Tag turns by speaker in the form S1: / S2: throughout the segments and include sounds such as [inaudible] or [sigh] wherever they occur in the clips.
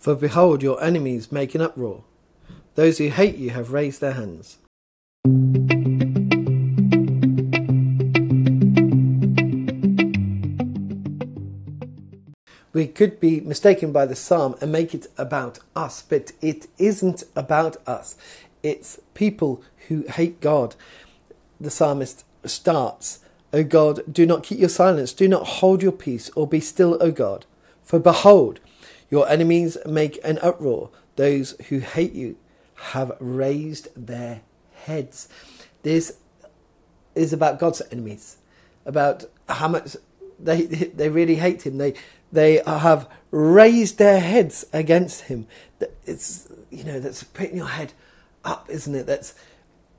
S1: For behold, your enemies make an uproar. Those who hate you have raised their hands. We could be mistaken by the psalm and make it about us, but it isn't about us. It's people who hate God. The psalmist starts, O God, do not keep your silence, do not hold your peace, or be still, O God. For behold, your enemies make an uproar, those who hate you have raised their heads. This is about God's enemies, about how much they they really hate him. They they have raised their heads against him. It's you know that's putting your head up, isn't it? That's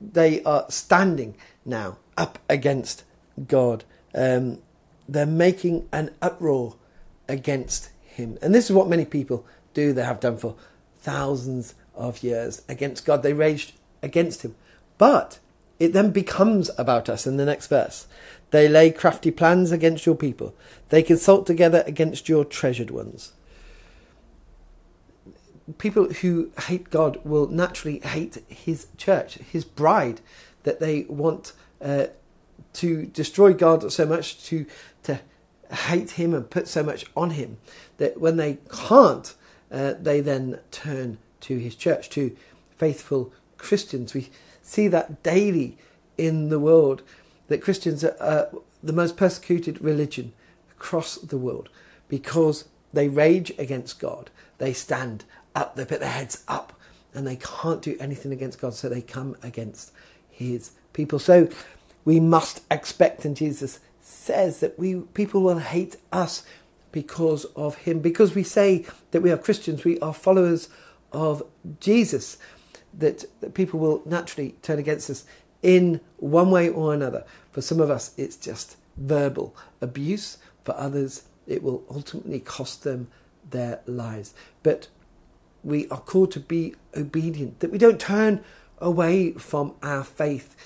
S1: they are standing now up against God. Um, they're making an uproar against him, and this is what many people do. They have done for thousands of years against God. They raged against him, but it then becomes about us in the next verse. They lay crafty plans against your people. They consult together against your treasured ones. People who hate God will naturally hate his church, his bride, that they want uh, to destroy God so much, to, to hate him and put so much on him, that when they can't, uh, they then turn to his church, to faithful Christians. We see that daily in the world that Christians are uh, the most persecuted religion across the world because they rage against God. They stand up, they put their heads up, and they can't do anything against God, so they come against His people. So we must expect, and Jesus says that we people will hate us because of Him, because we say that we are Christians, we are followers of Jesus. That, that people will naturally turn against us in one way or another. For some of us, it's just verbal abuse. For others, it will ultimately cost them their lives. But we are called to be obedient, that we don't turn away from our faith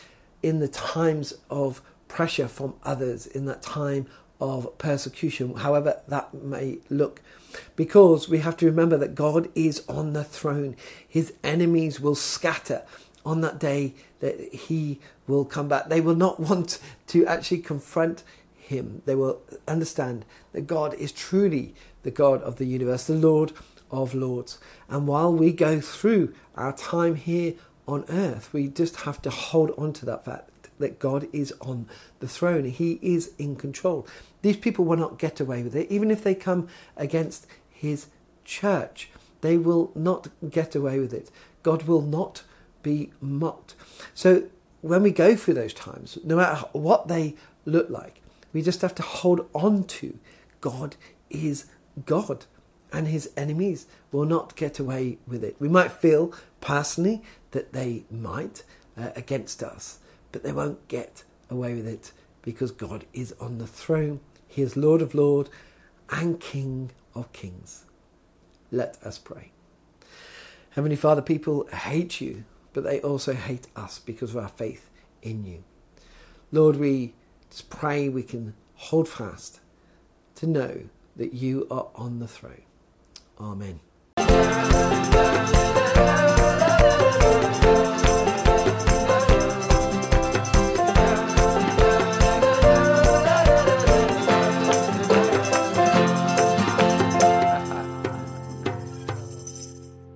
S1: in the times of pressure from others, in that time of persecution, however that may look. Because we have to remember that God is on the throne, his enemies will scatter on that day that he will come back. They will not [laughs] want to actually confront him. They will understand that God is truly the God of the universe, the Lord of Lords. And while we go through our time here on earth, we just have to hold on to that fact that God is on the throne. He is in control. These people will not get away with it, even if they come against his church. They will not get away with it. God will not be mocked. So when we go through those times, no matter what they look like, we just have to hold on to God is God and his enemies will not get away with it. We might feel personally that they might uh, against us, but they won't get away with it because God is on the throne. He is Lord of Lords and King of Kings. Let us pray. Heavenly Father, people hate you but they also hate us because of our faith in you. Lord, we just pray we can hold fast to know that you are on the throne. Amen.